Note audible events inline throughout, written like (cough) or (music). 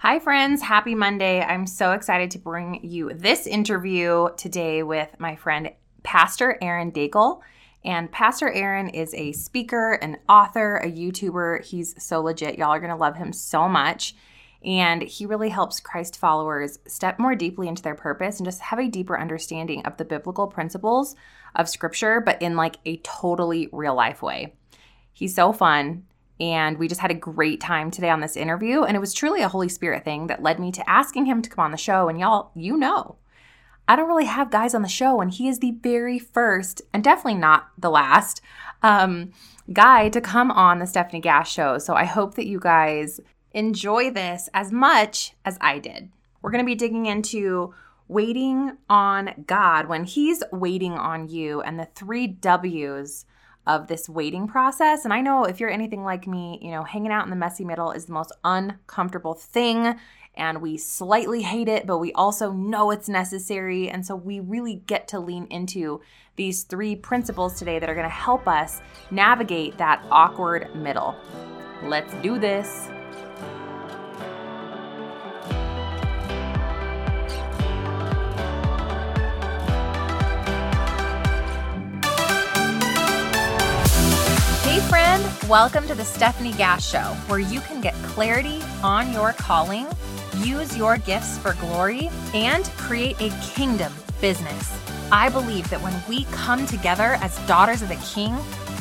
Hi, friends. Happy Monday. I'm so excited to bring you this interview today with my friend, Pastor Aaron Daigle. And Pastor Aaron is a speaker, an author, a YouTuber. He's so legit. Y'all are going to love him so much. And he really helps Christ followers step more deeply into their purpose and just have a deeper understanding of the biblical principles of scripture, but in like a totally real life way. He's so fun. And we just had a great time today on this interview. And it was truly a Holy Spirit thing that led me to asking him to come on the show. And y'all, you know, I don't really have guys on the show. And he is the very first, and definitely not the last, um, guy to come on the Stefanie Gass show. So I hope that you guys enjoy this as much as I did. We're going to be digging into waiting on God when He's waiting on you and the three W's of this waiting process. And I know if you're anything like me, you know, hanging out in the messy middle is the most uncomfortable thing. And we slightly hate it, but we also know it's necessary. And so we really get to lean into these three principles today that are to help us navigate that awkward middle. Let's do this. Welcome to the Stefanie Gass Show, where you can get clarity on your calling, use your gifts for glory, and create a kingdom business. I believe that when we come together as daughters of the King,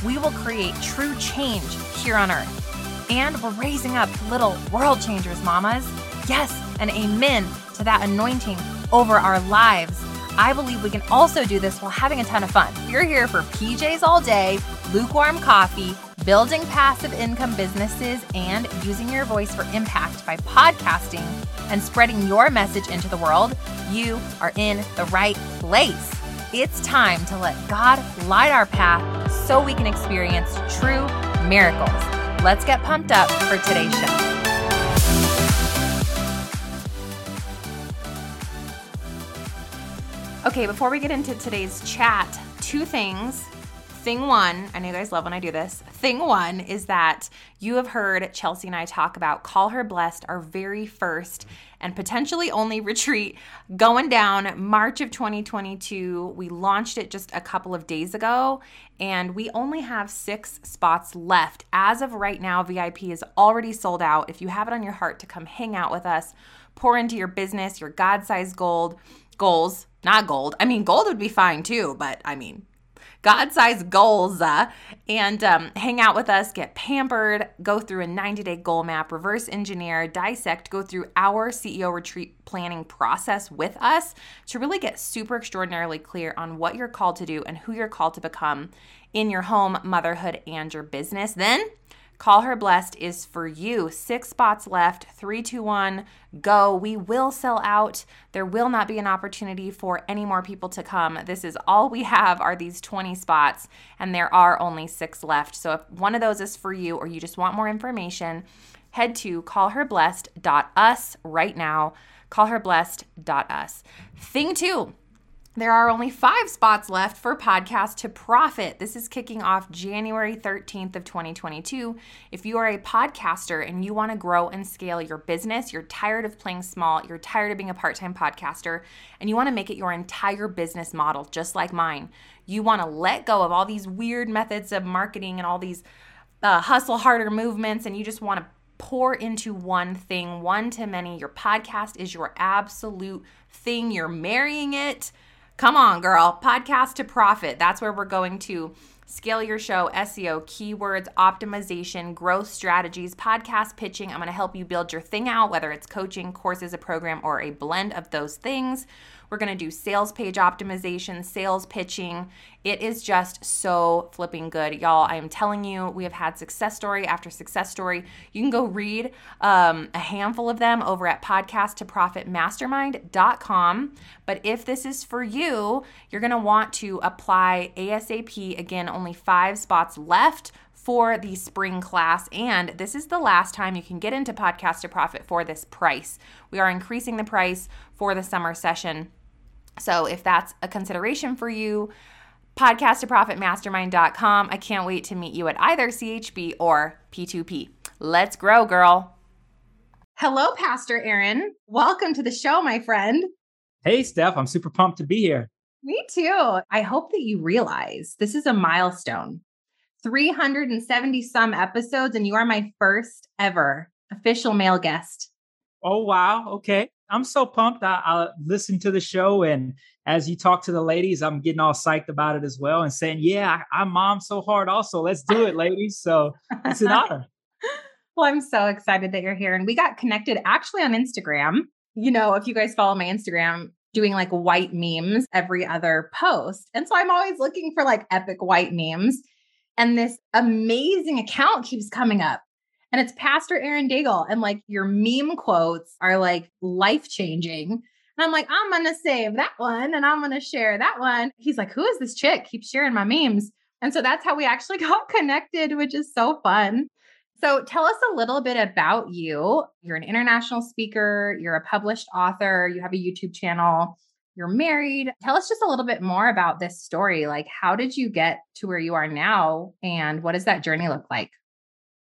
we will create true change here on earth. And we're raising up little world changers, mamas. Yes, and amen to that anointing over our lives. I believe we can also do this while having a ton of fun. You're here for PJs all day, lukewarm coffee, building passive income businesses, and using your voice for impact by podcasting and spreading your message into the world, you are in the right place. It's time to let God light our path so we can experience true miracles. Let's get pumped up for today's show. Okay, before we get into today's chat, two things thing one, I know you guys love when I do this. Thing one is that you have heard Chelsea and I talk about Call Her Blessed, our very first and potentially only (laughs) retreat going down March of 2022. We launched it just a couple of days ago and we only have six spots left. As of right now, VIP is already sold out. If you have it on your heart to come hang out with us, pour into your business, your God sized gold goals, not gold. I mean, gold would be fine too, but I mean, God sized goals uh, and um, hang out with us, get pampered, go through a 90 day goal map, reverse engineer, dissect, go through our CEO retreat planning process with us to really get super extraordinarily clear on what you're called to do and who you're called to become in your home, motherhood, and your business. Then Call Her Blessed is for you. Six spots left. Three, two, one, go. We will sell out. There will not be an opportunity for any more people to come. This is all we have are these 20 spots, and there are only six left. So if one of those is for you or you just want more information, head to callherblessed.us right now. Callherblessed.us. Thing two, there are only five spots left for Podcast to Profit. This is kicking off January 13th of 2022. If you are a podcaster and you want to grow and scale your business, you're tired of playing small, you're tired of being a part-time podcaster, and you want to make it your entire business model, just like mine. You want to let go of all these weird methods of marketing and all these uh, hustle harder movements, and you just want to pour into one thing, one to many. Your podcast is your absolute thing. You're marrying it Come on, girl. Podcast to profit. That's where we're going to scale your show, SEO, keywords, optimization, growth strategies, podcast pitching. I'm going to help you build your thing out, whether it's coaching, courses, a program, or a blend of those things. We're going to do sales page optimization, sales pitching. It is just so flipping good. Y'all, I am telling you, we have had success story after success story. You can go read um, a handful of them over at podcasttoprofitmastermind.com. But if this is for you, you're going to want to apply ASAP. Again, only five spots left for the spring class. And this is the last time you can get into Podcast to Profit for this price. We are increasing the price for the summer session. So if that's a consideration for you, podcast to Profit profitmastermind.com. I can't wait to meet you at either CHB or P2P. Let's grow, girl. Hello, Pastor Aaron. Welcome to the show, my friend. Hey, Steph. I'm super pumped to be here. Me too. I hope that you realize this is a milestone 370 some episodes, and you are my first ever official male guest. Oh, wow. Okay. I'm so pumped. I, I listen to the show, and as you talk to the ladies, I'm getting all psyched about it as well and saying, Yeah, I, I mom so hard also. Let's do it, ladies. So it's an honor. (laughs) well, I'm so excited that you're here. And we got connected actually on Instagram. You know, if you guys follow my Instagram, doing like white memes every other post. And so I'm always looking for like epic white memes. And this amazing account keeps coming up. And it's Pastor Aaron Daigle. And like your meme quotes are like life changing. And I'm like, I'm going to save that one and I'm going to share that one. He's like, who is this chick? Keeps sharing my memes. And so that's how we actually (laughs) got connected, which is so fun. So tell us a little bit about you. You're an international speaker, you're a published author, you have a YouTube channel, you're married. Tell us just a little bit more about this story. Like, how did you get to where you are now? And what does that journey look like?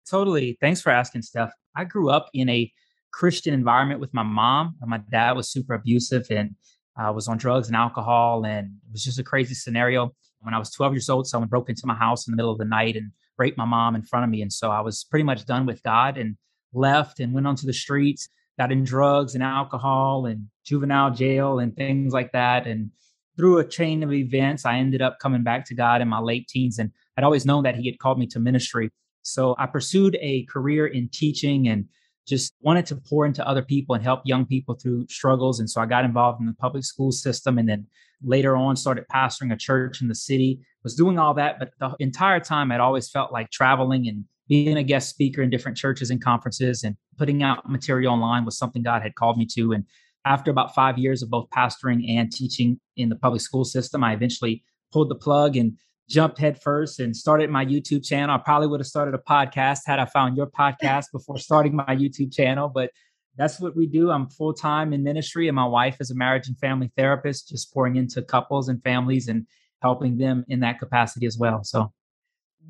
Totally. Thanks for asking, Steph. I grew up in a Christian environment with my mom. My dad was super abusive and uh, was on drugs and alcohol. And it was just a crazy scenario. When I was 12 years old, someone broke into my house in the middle of the night and raped my mom in front of me. And so I was pretty much done with God and left and went onto the streets, got in drugs and alcohol and juvenile jail and things like that. And through a chain of events, I ended up coming back to God in my late teens. And I'd always known that He had called me to ministry. So I pursued a career in teaching and just wanted to pour into other people and help young people through struggles. And so I got involved in the public school system and then later on started pastoring a church in the city, was doing all that. But the entire time I'd always felt like traveling and being a guest speaker in different churches and conferences and putting out material online was something God had called me to. And after about five years of both pastoring and teaching in the public school system, I eventually pulled the plug and jumped headfirst and started my YouTube channel. I probably would have started a podcast had I found your (laughs) podcast before starting my YouTube channel, but that's what we do. I'm full time in ministry, and my wife is a marriage and family therapist, just pouring into couples and families and helping them in that capacity as well. So,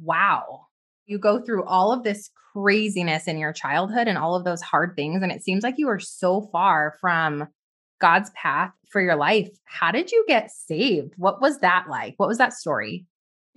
wow. You go through all of this craziness in your childhood and all of those hard things. And it seems like you are so far from God's path for your life. How did you get saved? What was that like? What was that story?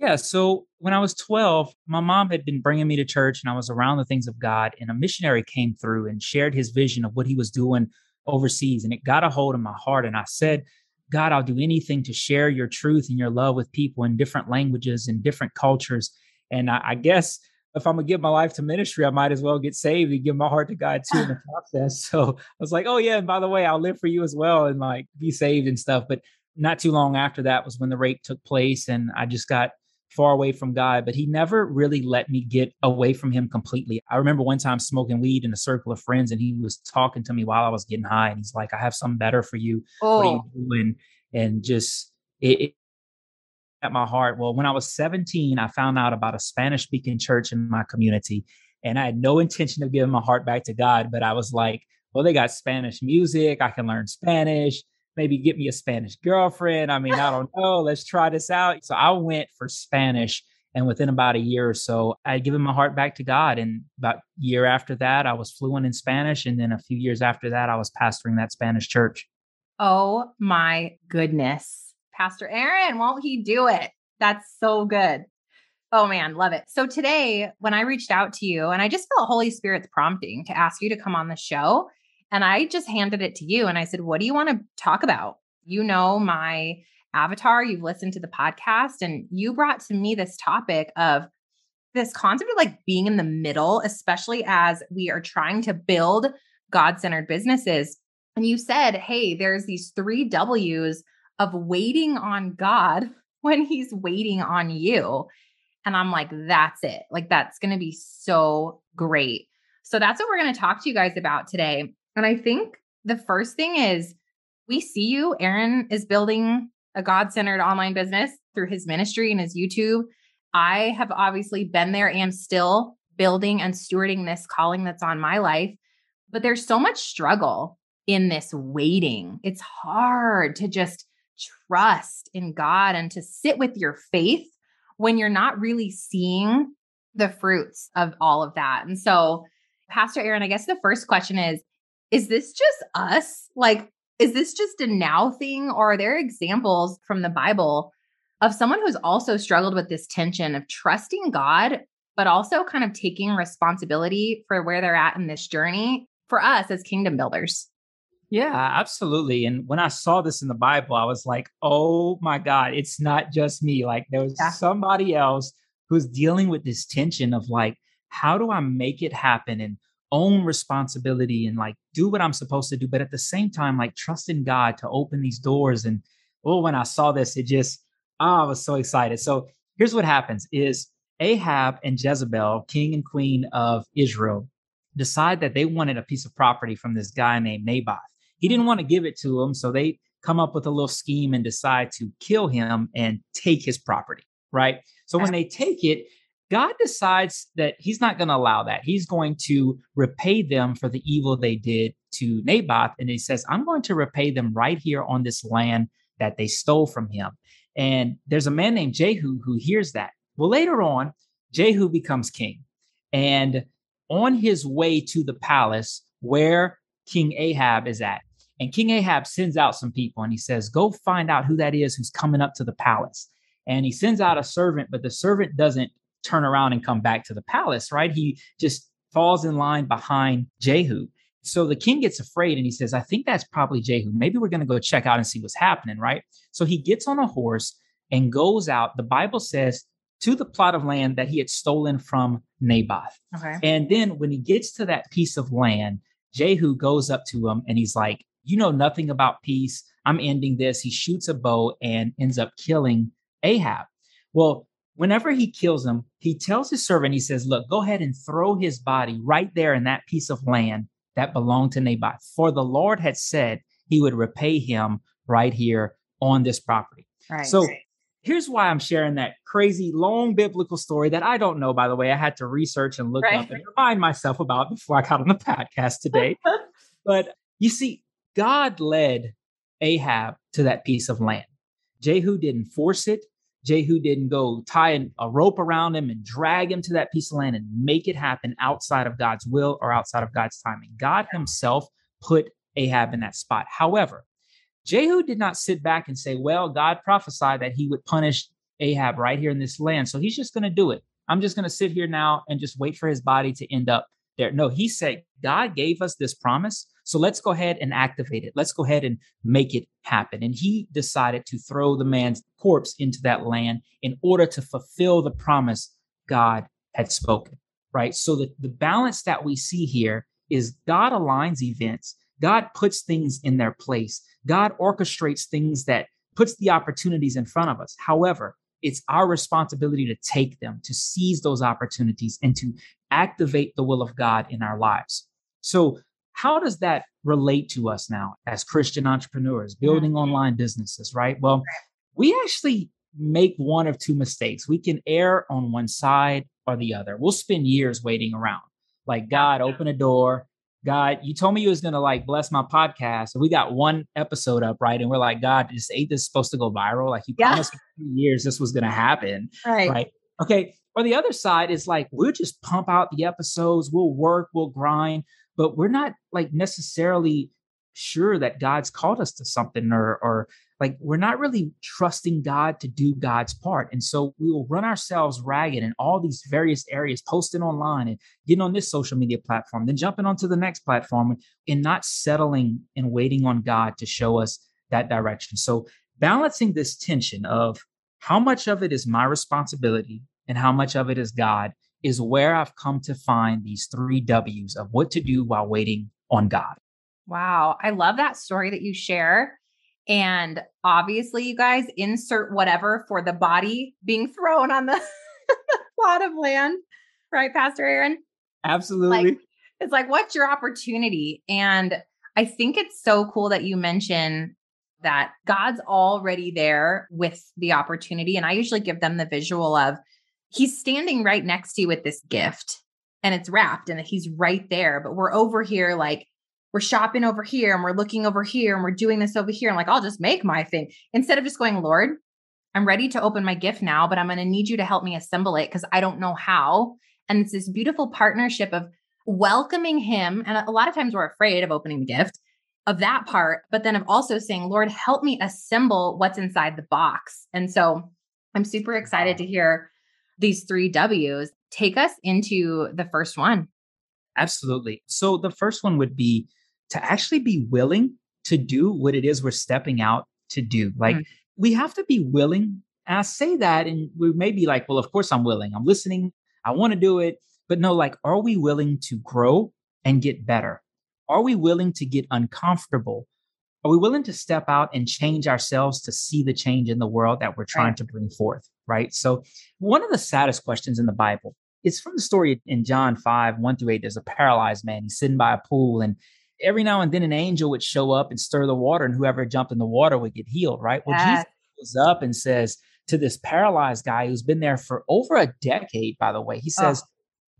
Yeah. So when I was 12, my mom had been bringing me to church and I was around the things of God. And a missionary came through and shared his vision of what he was doing overseas. And it got a hold of my heart. And I said, God, I'll do anything to share your truth and your love with people in different languages and different cultures. And I, I guess if I'm gonna give my life to ministry, I might as well get saved and give my heart to God too in the (laughs) process. (laughs) So I was like, oh yeah, and by the way, I'll live for you as well and like be saved and stuff. But not too long after that was when the rape took place, and I just got far away from God, but he never really let me get away from him completely. I remember one time smoking weed in a circle of friends and he was talking to me while I was getting high and he's like, I have something better for you. Oh. What are you oh. doing? And just it, it at my heart. Well, when I was 17, I found out about a Spanish speaking church in my community and I had no intention of giving my heart back to God, but I was like, well, they got Spanish music. I can learn Spanish maybe get me a Spanish girlfriend. I mean, I don't (laughs) know. Let's try this out. So I went for Spanish. And within about a year or so, I had given my heart back to God. And about a year after that, I was fluent in Spanish. And then a few years after that, I was pastoring that Spanish church. Oh my goodness. Pastor Aaron, won't he do it? That's so good. Oh man, love it. So today, when I reached out to you, and I just felt Holy Spirit's prompting to ask you to come on the show, and I just handed it to you and I said, What do you want to talk about? You know, my avatar, you've listened to the podcast, and you brought to me this topic of this concept of like being in the middle, especially as we are trying to build God centered businesses. And you said, Hey, there's these three W's of waiting on God (laughs) when He's waiting on you. And I'm like, That's it. Like, that's going to be so great. So that's what we're going to talk to you guys about today. And I think the first thing is we see you. Aaron is building a God centered online business through his ministry and his YouTube. I have obviously been there and still building and stewarding this calling that's on my life. But there's so much struggle in this waiting. It's hard to just trust in God and to sit with your faith when you're not really seeing the fruits of all of that. And so, Pastor Aaron, I guess the first question is is this just us? Like, is this just a now thing, or are there examples from the Bible of someone who's also struggled with this tension of trusting God, but also kind of taking responsibility for where they're at in this journey for us as kingdom builders? Yeah, absolutely. And when I saw this in the Bible, I was like, oh my God, it's not just me. Like there was yeah. somebody else who's dealing with this tension of like, how do I make it happen and own responsibility and like do what I'm supposed to do, but at the same time, like trust in God to open these doors. And oh, when I saw this, it just, oh, I was so excited. So here's what happens is Ahab and Jezebel, king and queen of Israel, decide that they wanted a piece of property from this guy named Naboth. He didn't want to give it to him. So they come up with a little scheme and decide to kill him and take his property. Right. So when they take it, God decides that he's not going to allow that. He's going to repay them for the evil they did to Naboth. And he says, I'm going to repay them right here on this land that they stole from him. And there's a man named Jehu who hears that. Well, later on, Jehu becomes king. And on his way to the palace where King Ahab is at, and King Ahab sends out some people and he says, Go find out who that is who's coming up to the palace. And he sends out a servant, but the servant doesn't turn around and come back to the palace, right? He just falls in line behind Jehu. So the king gets afraid and he says, I think that's probably Jehu. Maybe we're going to go check out and see what's happening, right? So he gets on a horse and goes out. The Bible says to the plot of land that he had stolen from Naboth. Okay. And then when he gets to that piece of land, Jehu goes up to him and he's like, You know nothing about peace. I'm ending this. He shoots a bow and ends up killing Ahab. Well, whenever he kills him, he tells his servant, he says, Look, go ahead and throw his body right there in that piece of land that belonged to Naboth. For the Lord had said he would repay him right here on this property. Right. So here's why I'm sharing that crazy long biblical story that I don't know, by the way. I had to research and look right. up and remind myself about before I got on the podcast today. (laughs) but you see, God led Ahab to that piece of land. Jehu didn't force it. Jehu didn't go tie a rope around him and drag him to that piece of land and make it happen outside of God's will or outside of God's timing. God himself put Ahab in that spot. However, Jehu did not sit back and say, Well, God prophesied that he would punish Ahab right here in this land. So he's just going to do it. I'm just going to sit here now and just wait for his body to end up there. No, he said, God gave us this promise. So let's go ahead and activate it. Let's go ahead and make it happen. And he decided to throw the man's corpse into that land in order to fulfill the promise God had spoken, right? So the, the balance that we see here is God aligns events, God puts things in their place, God orchestrates things that puts the opportunities in front of us. However, it's our responsibility to take them, to seize those opportunities, and to activate the will of God in our lives. So, how does that relate to us now as Christian entrepreneurs building mm-hmm. online businesses, right? Well, we actually make one of two mistakes. We can err on one side or the other. We'll spend years waiting around. Like, God, open a door. God, you told me you was gonna like bless my podcast. And we got one episode up, right? And we're like, God, is ain't this supposed to go viral? Like you yeah. promised years this was gonna happen. Right. Right. Okay. Or the other side is like, we'll just pump out the episodes, we'll work, we'll grind, but we're not like necessarily sure that God's called us to something or or like we're not really trusting God to do God's part. And so we will run ourselves ragged in all these various areas, posting online and getting on this social media platform, then jumping onto the next platform and not settling and waiting on God to show us that direction. So balancing this tension of how much of it is my responsibility and how much of it is God is where I've come to find these three W's of what to do while waiting on God. Wow. I love that story that you share. And obviously, you guys insert whatever for the body being thrown on the (laughs) plot of land, right, Pastor Aaron? Absolutely. Like, it's like, what's your opportunity? And I think it's so cool that you mention that God's already there with the opportunity. And I usually give them the visual of he's standing right next to you with this gift and it's wrapped and he's right there. But we're over here, like we're shopping over here and we're looking over here and we're doing this over here. I'm like, I'll just make my thing instead of just going, Lord, I'm ready to open my gift now, but I'm going to need you to help me assemble it because I don't know how. And it's this beautiful partnership of welcoming him. And a lot of times we're afraid of opening the gift of that part, but then of also saying, Lord, help me assemble what's inside the box. And so I'm super excited to hear these three W's. Take us into the first one. Absolutely. So the first one would be to actually be willing to do what it is we're stepping out to do. Like mm. we have to be willing. And I say that, and we may be like, well, of course I'm willing. I'm listening. I want to do it. But no, like, are we willing to grow and get better? Are we willing to get uncomfortable? Are we willing to step out and change ourselves to see the change in the world that we're trying right. to bring forth? Right. So, one of the saddest questions in the Bible is from the story in John 5, 1 through 8. There's a paralyzed man. He's sitting by a pool, and every now and then an angel would show up and stir the water, and whoever jumped in the water would get healed. Right. Well, yes. Jesus goes up and says to this paralyzed guy who's been there for over a decade, by the way, he says, oh.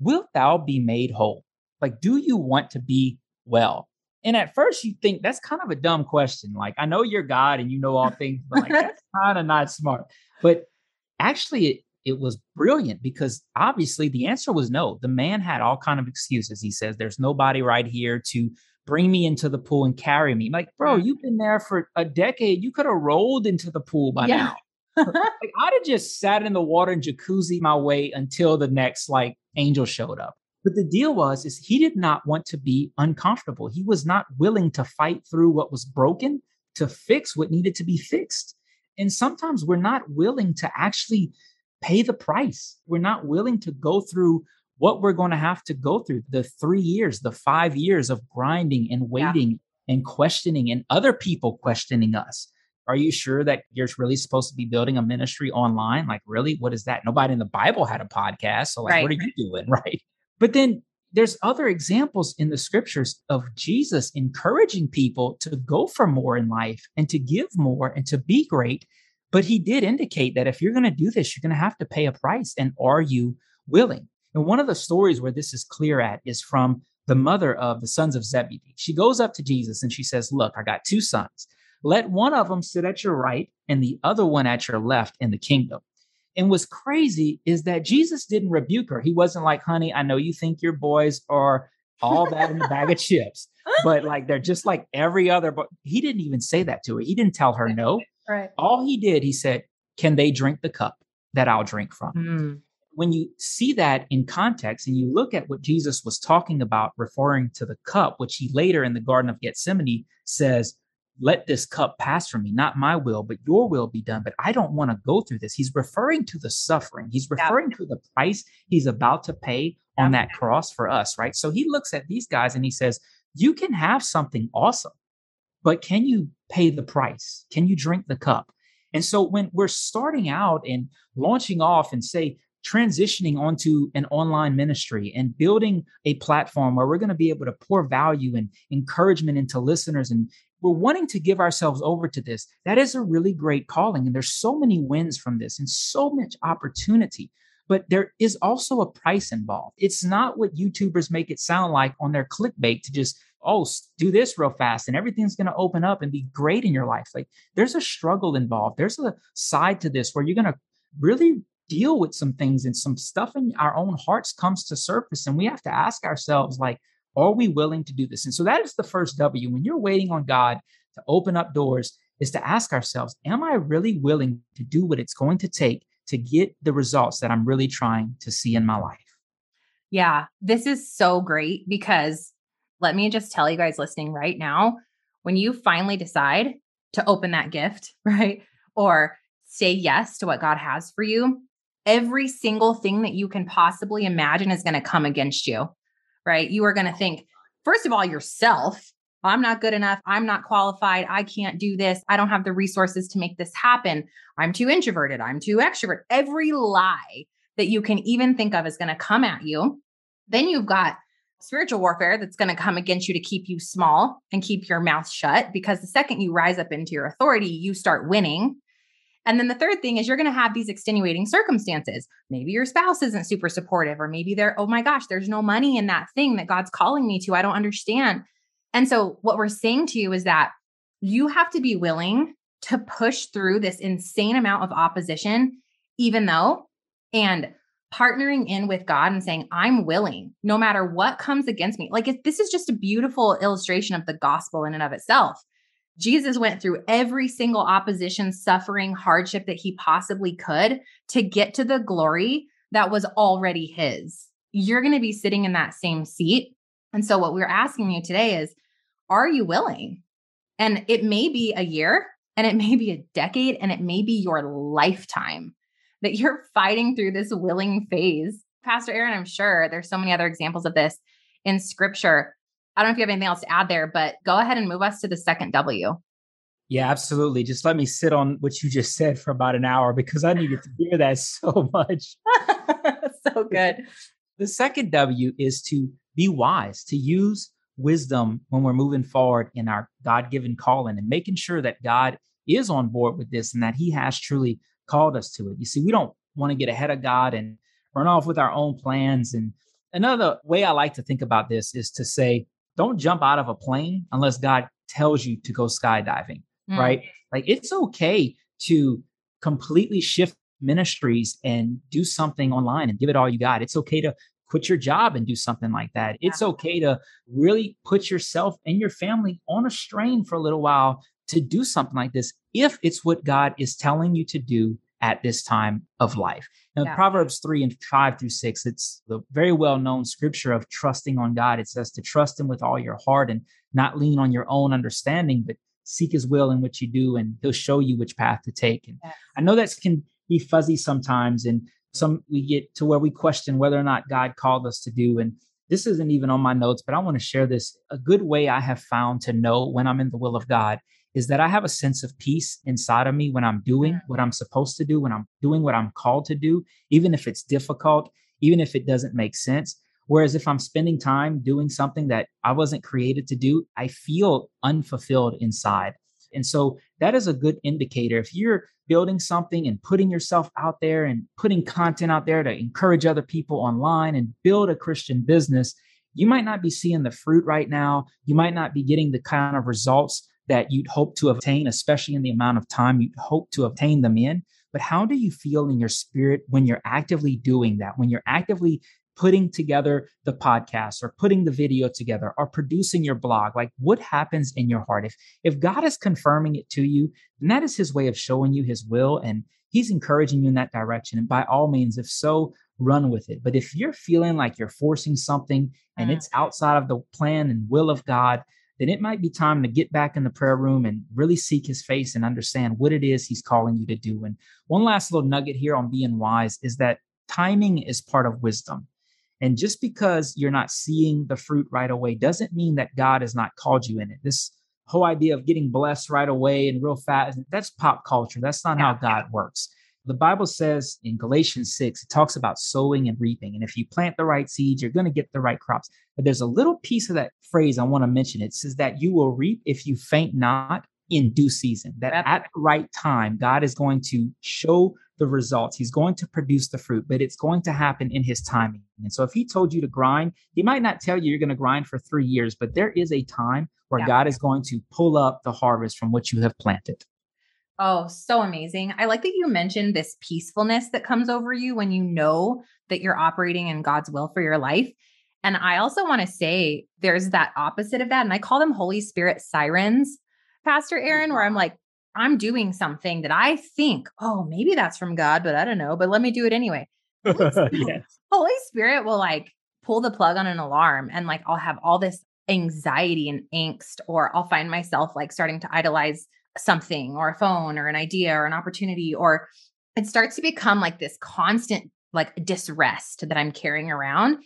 Wilt thou be made whole? Like, do you want to be well? And at first, you think that's kind of a dumb question. Like, I know you're God and you know all things, but like, (laughs) that's kind of not smart. But actually, it, it was brilliant because obviously the answer was no. The man had all kind of excuses. He says, "There's nobody right here to bring me into the pool and carry me." like, bro, mm. you've been there for a decade. You could have rolled into the pool by yeah. now. like, I'd have just sat in the water and jacuzzi my way until the next like angel showed up. But the deal was is he did not want to be uncomfortable. He was not willing to fight through what was broken to fix what needed to be fixed. And sometimes we're not willing to actually pay the price. We're not willing to go through what we're going to have to go through the 3 years, the 5 years of grinding and waiting yeah. and questioning and other people questioning us. Are you sure that you're really supposed to be building a ministry online? Like, really? What is that? Nobody in the Bible had a podcast. So, like, right. what are you doing? (laughs) Right. But then there's other examples in the scriptures of Jesus encouraging people to go for more in life and to give more and to be great. But he did indicate that if you're going to do this, you're going to have to pay a price. And are you willing? And one of the stories where this is clear at is from the mother of the sons of Zebedee. She goes up to Jesus and she says, Look, I got two sons. Let one of them sit at your right and the other one at your left in the kingdom. And what's crazy is that Jesus didn't rebuke her. He wasn't like, honey, I know you think your boys are all that in a bag of chips, but like they're just like every other. But he didn't even say that to her. He didn't tell her no. Right. All he did, he said, Can they drink the cup that I'll drink from? Mm. When you see that in context and you look at what Jesus was talking about, referring to the cup, which he later in the Garden of Gethsemane says, let this cup pass from me, not my will, but your will be done. But I don't want to go through this. He's referring to the suffering, he's referring yeah. to the price he's about to pay yeah. on that cross for us, right? So he looks at these guys and he says, You can have something awesome, but can you pay the price? Can you drink the cup? And so when we're starting out and launching off and say, transitioning onto an online ministry and building a platform where we're going to be able to pour value and encouragement into listeners and we're wanting to give ourselves over to this. That is a really great calling. And there's so many wins from this and so much opportunity. But there is also a price involved. It's not what YouTubers make it sound like on their clickbait to just, oh, do this real fast and everything's going to open up and be great in your life. Like there's a struggle involved. There's a side to this where you're going to really deal with some things and some stuff in our own hearts comes to surface. And we have to ask ourselves, like, are we willing to do this? And so that is the first W. When you're waiting on God to open up doors, is to ask ourselves, am I really willing to do what it's going to take to get the results that I'm really trying to see in my life? Yeah, this is so great because let me just tell you guys listening right now when you finally decide to open that gift, (laughs) right? Or say yes to what God has for you, every single thing that you can possibly imagine is going to come against you right? You are going to think, first of all, yourself. I'm not good enough. I'm not qualified. I can't do this. I don't have the resources to make this happen. I'm too introverted. I'm too extrovert. Every lie that you can even think of is going to come at you. Then you've got spiritual warfare that's going to come against you to keep you small and keep your mouth shut because the second you rise up into your authority, you start winning and then the third thing is you're going to have these extenuating circumstances. Maybe your spouse isn't super supportive, or maybe they're, oh my gosh, there's no money in that thing that God's calling me to. I don't understand. And so, what we're saying to you is that you have to be willing to push through this insane amount of opposition, even though, and partnering in with God and saying, I'm willing no matter what comes against me. Like, this is just a beautiful illustration of the gospel in and of itself. Jesus went through every single opposition, suffering, hardship that he possibly could to get to the glory that was already his. You're going to be sitting in that same seat. And so, what we're asking you today is, are you willing? And it may be a year, and it may be a decade, and it may be your lifetime that you're fighting through this willing phase. Pastor Aaron, I'm sure there's so many other examples of this in scripture. I don't know if you have anything else to add there, but go ahead and move us to the second W. Yeah, absolutely. Just let me sit on what you just said for about an hour because I needed to (laughs) hear that so much. (laughs) so good. The second W is to be wise, to use wisdom when we're moving forward in our God given calling and making sure that God is on board with this and that He has truly called us to it. You see, we don't want to get ahead of God and run off with our own plans. And another way I like to think about this is to say, don't jump out of a plane unless God tells you to go skydiving, mm. right? Like it's okay to completely shift ministries and do something online and give it all you got. It's okay to quit your job and do something like that. It's okay to really put yourself and your family on a strain for a little while to do something like this if it's what God is telling you to do at this time of life. Now, yeah. Proverbs 3 and 5 through 6, it's the very well known scripture of trusting on God. It says to trust Him with all your heart and not lean on your own understanding, but seek His will in what you do, and He'll show you which path to take. And yes. I know that can be fuzzy sometimes, and some we get to where we question whether or not God called us to do. And this isn't even on my notes, but I want to share this. A good way I have found to know when I'm in the will of God is that I have a sense of peace inside of me when I'm doing mm. what I'm supposed to do, when I'm doing what I'm called to do, even if it's difficult, even if it doesn't make sense. Whereas if I'm spending time doing something that I wasn't created to do, I feel unfulfilled inside. And so that is a good indicator. If you're building something and putting yourself out there and putting content out there to encourage other people online and build a Christian business, you might not be seeing the fruit right now. You might not be getting the kind of results that you'd hope to obtain, especially in the amount of time you'd hope to obtain them in. But how do you feel in your spirit when you're actively doing that, when you're actively putting together the podcast or putting the video together or producing your blog like what happens in your heart if if god is confirming it to you then that is his way of showing you his will and he's encouraging you in that direction and by all means if so run with it but if you're feeling like you're forcing something and mm. it's outside of the plan and will of god then it might be time to get back in the prayer room and really seek his face and understand what it is he's calling you to do. And one last little nugget here on being wise is that timing is part of wisdom. And just because you're not seeing the fruit right away doesn't mean that God has not called you in it. This whole idea of getting blessed right away and real fast, that's pop culture. That's not yeah. how God works. The Bible says in Galatians 6, it talks about sowing and reaping. And if you plant the right seeds, you're going to get the right crops. But there's a little piece of that phrase I want to mention. It says that you will reap if you faint not in due season, that at the right time, God is going to show the results. He's going to produce the fruit, but it's going to happen in his timing. And so if he told you to grind, he might not tell you you're going to grind for three years, but there is a time where yeah. God is going to pull up the harvest from what you have planted. Oh, so amazing. I like that you mentioned this peacefulness that comes over you when you know that you're operating in God's will for your life. And I also want to say there's that opposite of that. And I call them Holy Spirit sirens, Pastor Aaron, where I'm mm-hmm. like, I'm doing something that I think, oh, maybe that's from God, but I don't know, but let me do it anyway. Holy (laughs) Spirit, yes. Holy Spirit will like pull the plug on an alarm and like I'll have all this anxiety and angst, or I'll find myself like starting to idolize something or a phone or an idea or an opportunity or it starts to become like this constant like disrest that I'm carrying around.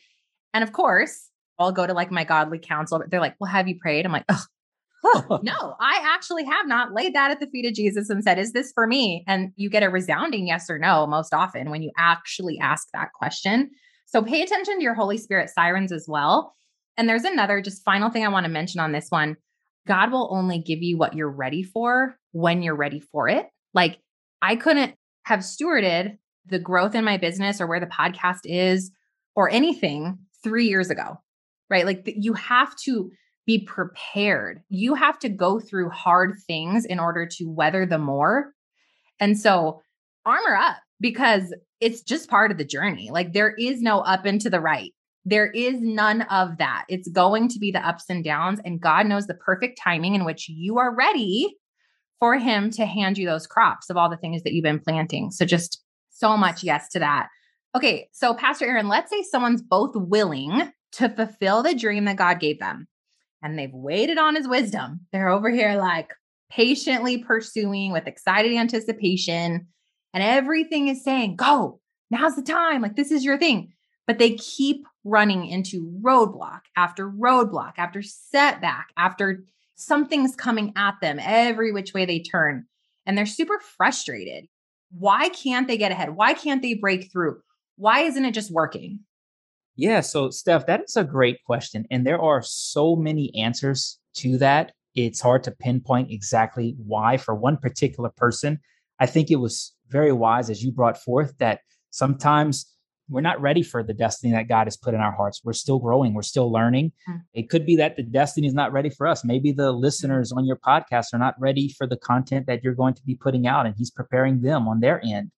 And of course, I'll go to like my godly counsel. They're like, "Well, have you prayed?" I'm like, "Oh, (laughs) no, I actually have not laid that at the feet of Jesus and said, "Is this for me?" And you get a resounding yes or no most often when you actually ask that question. So pay attention to your Holy Spirit sirens as well. And there's another just final thing I want to mention on this one. God will only give you what you're ready for when you're ready for it. Like I couldn't have stewarded the growth in my business or where the podcast is or anything three years ago, right? Like you have to be prepared. You have to go through hard things in order to weather the more. And so armor up. because it's just part of the journey. Like there is no up and to the right. There is none of that. It's going to be the ups and downs. And God knows the perfect timing in which you are ready for Him to hand you those crops of all the things that you've been planting. So just so much yes to that. Okay. So, Pastor Aaron, let's say someone's both willing to fulfill the dream that God gave them and they've waited on His wisdom. They're over here like patiently pursuing with excited anticipation. And everything is saying, go, now's the time. Like, this is your thing but they keep running into roadblock after roadblock after setback after something's coming at them every which way they turn and they're super frustrated. Why can't they get ahead? Why can't they break through? Why isn't it just working? Yeah so steph that is a great question and there are so many answers to that. It's hard to pinpoint exactly why for one particular person. I think it was very wise as you brought forth that sometimes we're not ready for the destiny that God has put in our hearts. We're still growing, we're still learning. Mm. It could be that the destiny is not ready for us. Maybe the listeners on your podcast are not ready for the content that you're going to be putting out, and He's preparing them on their end.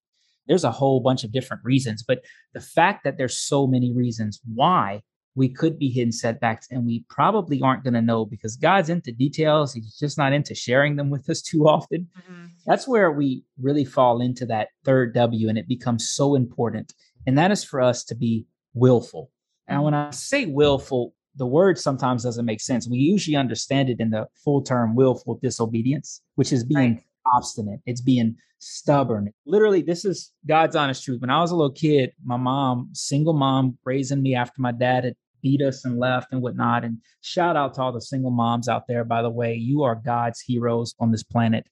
There's a whole bunch of different reasons, but the fact that there's so many reasons why we could be hitting setbacks and we probably aren't going to know because God's into details. He's just not into sharing them with us (laughs) too often. Mm-hmm. That's where we really fall into that third W and it becomes so important and that is for us to be willful. And when mm. I say willful, the word sometimes doesn't make sense. We usually understand it in the full term willful disobedience, which is being right. obstinate, it's being stubborn. Literally, this is God's honest truth. When I was a little kid, my mom, single mom, raising me after my dad had beat us and left and whatnot. And shout out to all the single moms out there, by the way. You are God's heroes on this planet.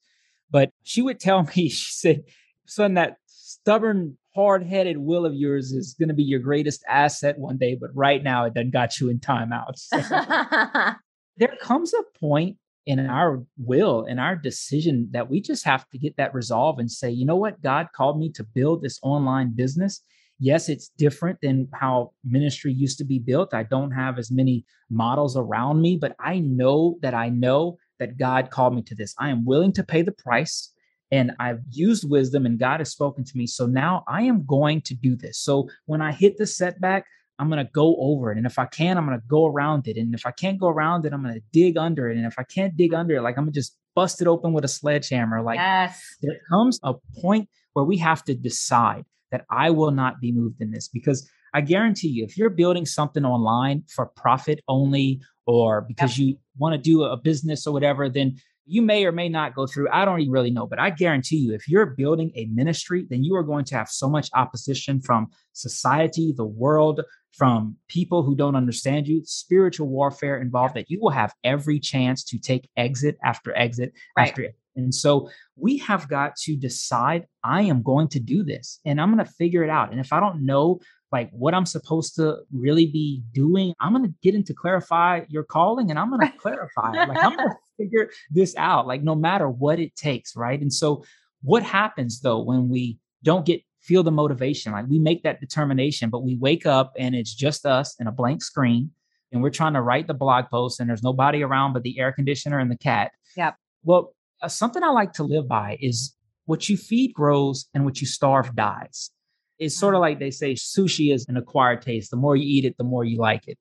But she would tell (laughs) me, she said, son, that stubborn hard-headed will of yours is going to be your greatest asset one day but right now it done got you in timeouts so (laughs) there comes a point in our will in our decision that we just have to get that resolve and say you know what? God called me to build this online business. Yes it's different than how ministry used to be built. I don't have as many models around me but i know that i know that god called me to this. I am willing to pay the price and I've used wisdom and God has spoken to me. So now I am going to do this. So when I hit the setback, I'm going to go over it. And if I can, I'm going to go around it. And if I can't go around it, I'm going to dig under it. And if I can't dig under it, like I'm going to just bust it open with a sledgehammer. Like yes. there comes a point where we have to decide that I will not be moved in this because I guarantee you, if you're building something online for profit only or because yep. you want to do a business or whatever, then you may or may not go through. I don't really know, but I guarantee you, if you're building a ministry, then you are going to have so much opposition from society, the world, from people who don't understand you, spiritual warfare involved, that you will have every chance to take exit after exit right. after exit. And so we have got to decide I am going to do this and I'm going to figure it out. And if I don't know like what I'm supposed to really be doing, I'm going to get into clarify your calling and I'm going (laughs) to clarify. Like I'm going to figure this out, like no matter what it takes. Right. And so what happens though when we don't get feel the motivation? Like we make that determination, but we wake up and it's just us and a blank screen and we're trying to write the blog post and there's nobody around but the air conditioner and the cat. Yep. Well, uh, something I like to live by is what you feed grows and what you starve dies. It's mm-hmm. sort of like they say sushi is an acquired taste. The more you eat it, the more you like it.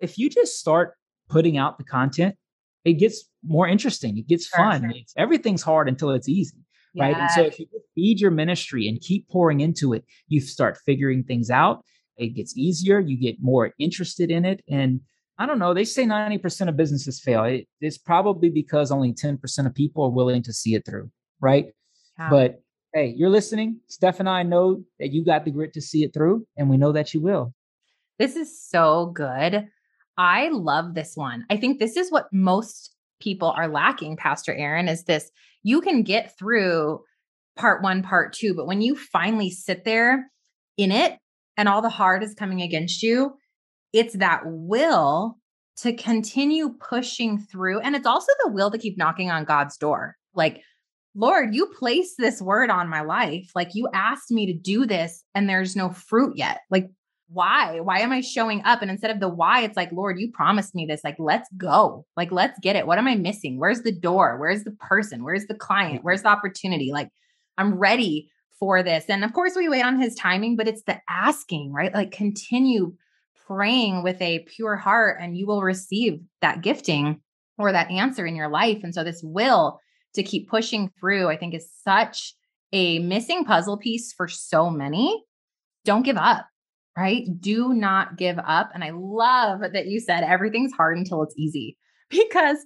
If you just start putting out the content it gets more interesting. It gets fun. It's, everything's hard until it's easy. Right. And so if you feed your ministry and keep pouring into it, you start figuring things out. It gets easier. You get more interested in it. And I don't know, they say 90% of businesses fail. It, it's probably because only 10% of people are willing to see it through. Right. Yeah. But hey, you're listening. Steph and I know that you got the grit to see it through, and we know that you will. This is so good. I love this one. I think this is what most people are lacking, Pastor Aaron, is this you can get through part one, part two, but when you finally sit there in it and all the hard is coming against you, it's that will to continue pushing through. And it's also the will to keep knocking on God's door. Like, Lord, you placed this word on my life. Like, you asked me to do this, and there's no fruit yet. Like, why? Why am I showing up? And instead of the why, it's like, Lord, you promised me this. Like, let's go. Like, let's get it. What am I missing? Where's the door? Where's the person? Where's the client? Where's the opportunity? Like, I'm ready for this. And of course, we wait on his timing, but it's the asking, right? Like continue praying with a pure heart and you will receive that gifting or that answer in your life. And so, this will to keep pushing through, I think, is such a missing puzzle piece for so many. Don't give up, right? Do not give up. And I love that you said everything's hard until it's easy (laughs) because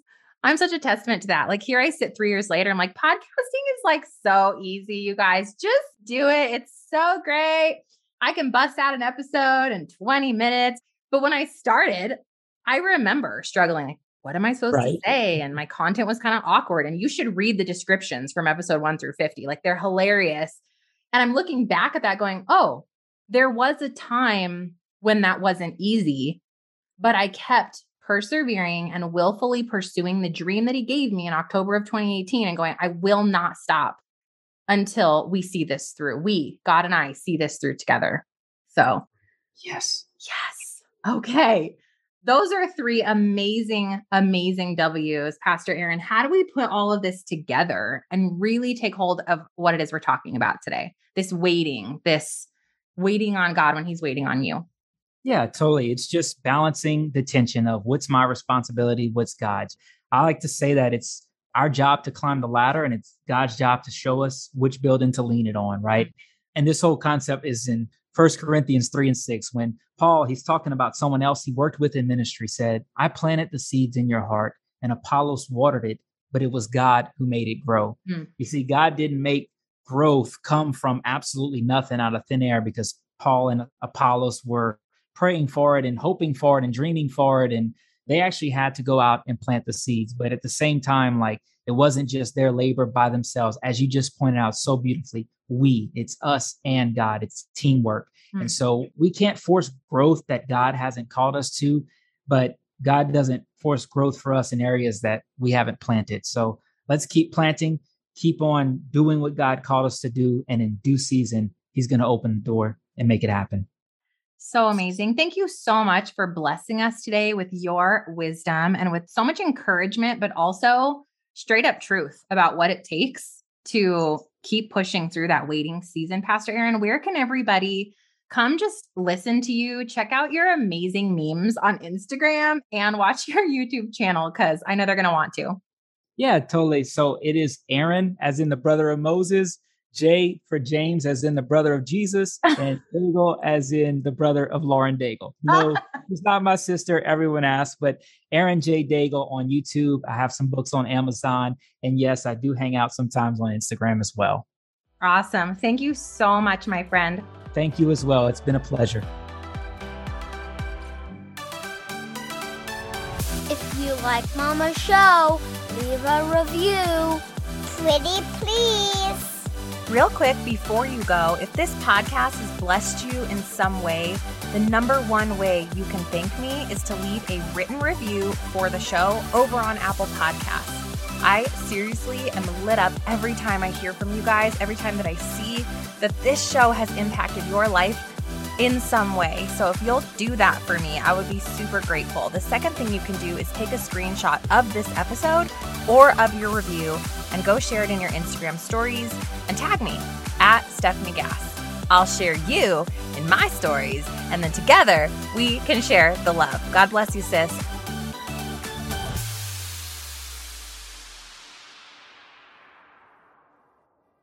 I'm such a testament to that. Like here I sit three years later, I'm like, podcasting is like so easy, you guys. Just do it. It's so great. I can bust out an episode in 20 minutes. But when I started, I remember struggling. What am I supposed right. to say? And my content was kind of awkward. And you should read the descriptions from episode one through 50. Like they're hilarious. And I'm looking back at that going, oh, there was a time when that wasn't easy, but I kept persevering and willfully pursuing the dream that he gave me in October of 2018 and going, I will not stop until we see this through. We, God and I, see this through together. So, yes. Yes. Okay. Those are three amazing, amazing W's. Pastor Aaron, how do we put all of this together and really take hold of what it is we're talking about today? This waiting, this waiting on God when He's waiting on you. Yeah, totally. It's just balancing the tension of what's my responsibility, what's God's. I like to say that it's our job to climb the ladder and it's God's job to show us which building to lean it on, right? Mm-hmm. And this whole concept is in First Corinthians 3 and 6, when Paul, he's talking about someone else he worked with in ministry, said, I planted the seeds in your heart and Apollos watered it, but it was God who made it grow. Mm. You see, God didn't make growth come from absolutely nothing out of thin air because Paul and Apollos were praying for it and hoping for it and dreaming for it. And they actually had to go out and plant the seeds. But at the same time, like it wasn't just their labor by themselves. As you just pointed out so beautifully, we, it's us and God, it's teamwork. Mm-hmm. And so we can't force growth that God hasn't called us to, but God doesn't force growth for us in areas that we haven't planted. So let's keep planting, keep on doing what God called us to do. And in due season, He's going to open the door and make it happen. So amazing. Thank you so much for blessing us today with your wisdom and with so much encouragement, but also straight up truth about what it takes to keep pushing through that waiting season. Pastor Aaron, where can everybody come just listen to you, check out your amazing memes on Instagram, and watch (laughs) your YouTube channel? Because I know they're going to want to. Yeah, totally. So it is Aaron, as in the brother of Moses. J for James, as in the brother of Jesus, and (laughs) Daigle, as in the brother of Lauren Daigle. No, (laughs) it's not my sister. Everyone asks, but Aaron J. Daigle on YouTube. I have some books on Amazon. And yes, I do hang out sometimes on Instagram as well. Awesome. Thank you so much, my friend. Thank you as well. It's been a pleasure. If you like Mama's show, leave a review. Pretty please. Real quick before you go, if this podcast has blessed you in some way, the number one way you can thank me is to leave a written review for the show over on Apple Podcasts. I seriously am lit up every time I hear from you guys, every time that I see that this show has impacted your life in some way. So if you'll do that for me, I would be super grateful. The second thing you can do is take a screenshot of this episode or of your review and go share it in your Instagram stories and tag me at Stefanie Gass. I'll share you in my stories, and then together we can share the love. God bless you, sis.